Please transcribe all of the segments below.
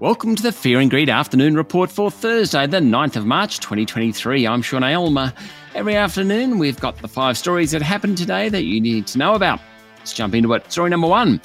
Welcome to the Fear and Greed Afternoon Report for Thursday, the 9th of March 2023. I'm Sean Aylmer. Every afternoon, we've got the five stories that happened today that you need to know about. Let's jump into it. Story number one.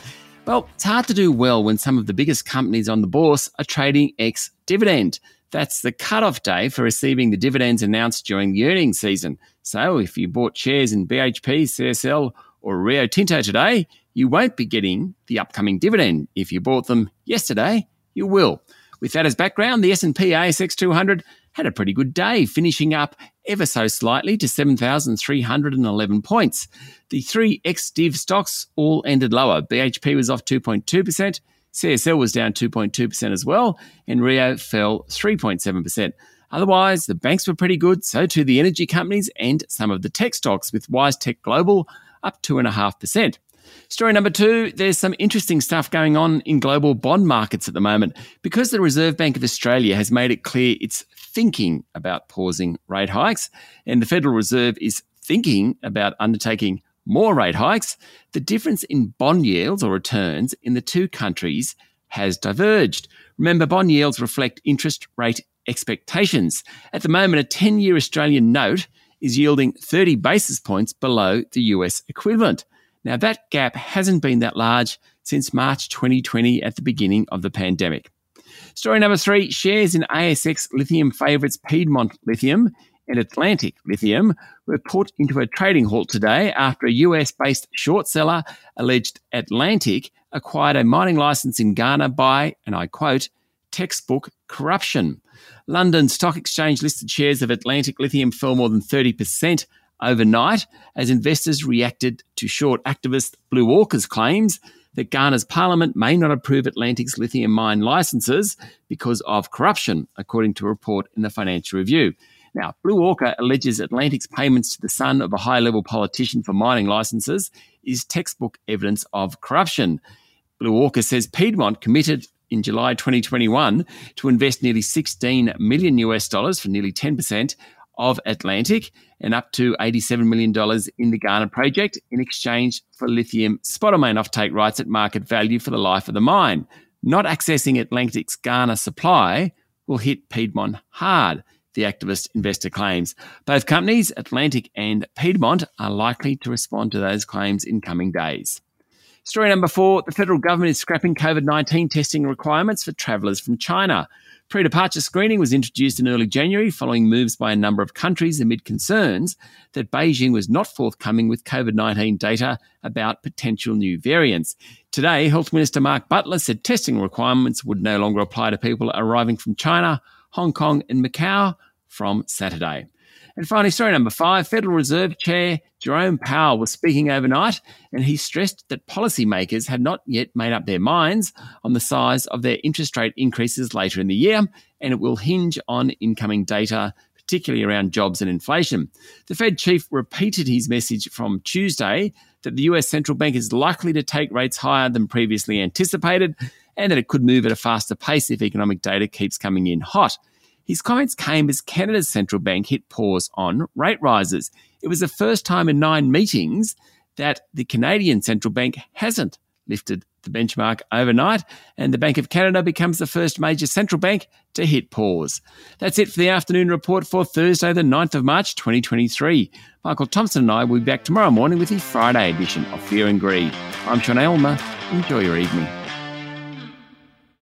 Well, it's hard to do well when some of the biggest companies on the bourse are trading ex dividend. That's the cut-off day for receiving the dividends announced during the earnings season. So if you bought shares in BHP, CSL, or Rio Tinto today, you won't be getting the upcoming dividend. If you bought them yesterday, you will. With that as background, the S&P ASX 200 had a pretty good day, finishing up ever so slightly to 7,311 points. The three ex-div stocks all ended lower. BHP was off 2.2%, CSL was down 2.2% as well, and Rio fell 3.7%. Otherwise, the banks were pretty good, so too the energy companies and some of the tech stocks, with WiseTech Global up 2.5%. Story number two there's some interesting stuff going on in global bond markets at the moment because the Reserve Bank of Australia has made it clear it's thinking about pausing rate hikes, and the Federal Reserve is thinking about undertaking more rate hikes. The difference in bond yields or returns in the two countries has diverged. Remember, bond yields reflect interest rate expectations. At the moment, a 10 year Australian note is yielding 30 basis points below the US equivalent. Now, that gap hasn't been that large since March 2020 at the beginning of the pandemic. Story number three shares in ASX lithium favourites Piedmont Lithium and Atlantic Lithium were put into a trading halt today after a US based short seller alleged Atlantic acquired a mining license in Ghana by, and I quote, textbook corruption. London Stock Exchange listed shares of Atlantic Lithium fell more than 30% overnight as investors reacted to short activist Blue Orca's claims that Ghana's parliament may not approve Atlantic's lithium mine licenses because of corruption, according to a report in the Financial Review. Now, Blue Orca alleges Atlantic's payments to the son of a high level politician for mining licenses is textbook evidence of corruption. Blue Orca says Piedmont committed in July 2021 to invest nearly 16 million US dollars for nearly 10% of Atlantic and up to $87 million in the Ghana project in exchange for lithium spodumene offtake rights at market value for the life of the mine. Not accessing Atlantic's Ghana supply will hit Piedmont hard, the activist investor claims. Both companies, Atlantic and Piedmont, are likely to respond to those claims in coming days. Story number four the federal government is scrapping COVID 19 testing requirements for travellers from China. Pre departure screening was introduced in early January following moves by a number of countries amid concerns that Beijing was not forthcoming with COVID 19 data about potential new variants. Today, Health Minister Mark Butler said testing requirements would no longer apply to people arriving from China, Hong Kong, and Macau from Saturday. And finally, story number five Federal Reserve Chair Jerome Powell was speaking overnight, and he stressed that policymakers have not yet made up their minds on the size of their interest rate increases later in the year, and it will hinge on incoming data, particularly around jobs and inflation. The Fed chief repeated his message from Tuesday that the US central bank is likely to take rates higher than previously anticipated, and that it could move at a faster pace if economic data keeps coming in hot. His comments came as Canada's central bank hit pause on rate rises. It was the first time in nine meetings that the Canadian central bank hasn't lifted the benchmark overnight, and the Bank of Canada becomes the first major central bank to hit pause. That's it for the afternoon report for Thursday, the 9th of March, 2023. Michael Thompson and I will be back tomorrow morning with the Friday edition of Fear and Greed. I'm Sean Aylmer. Enjoy your evening.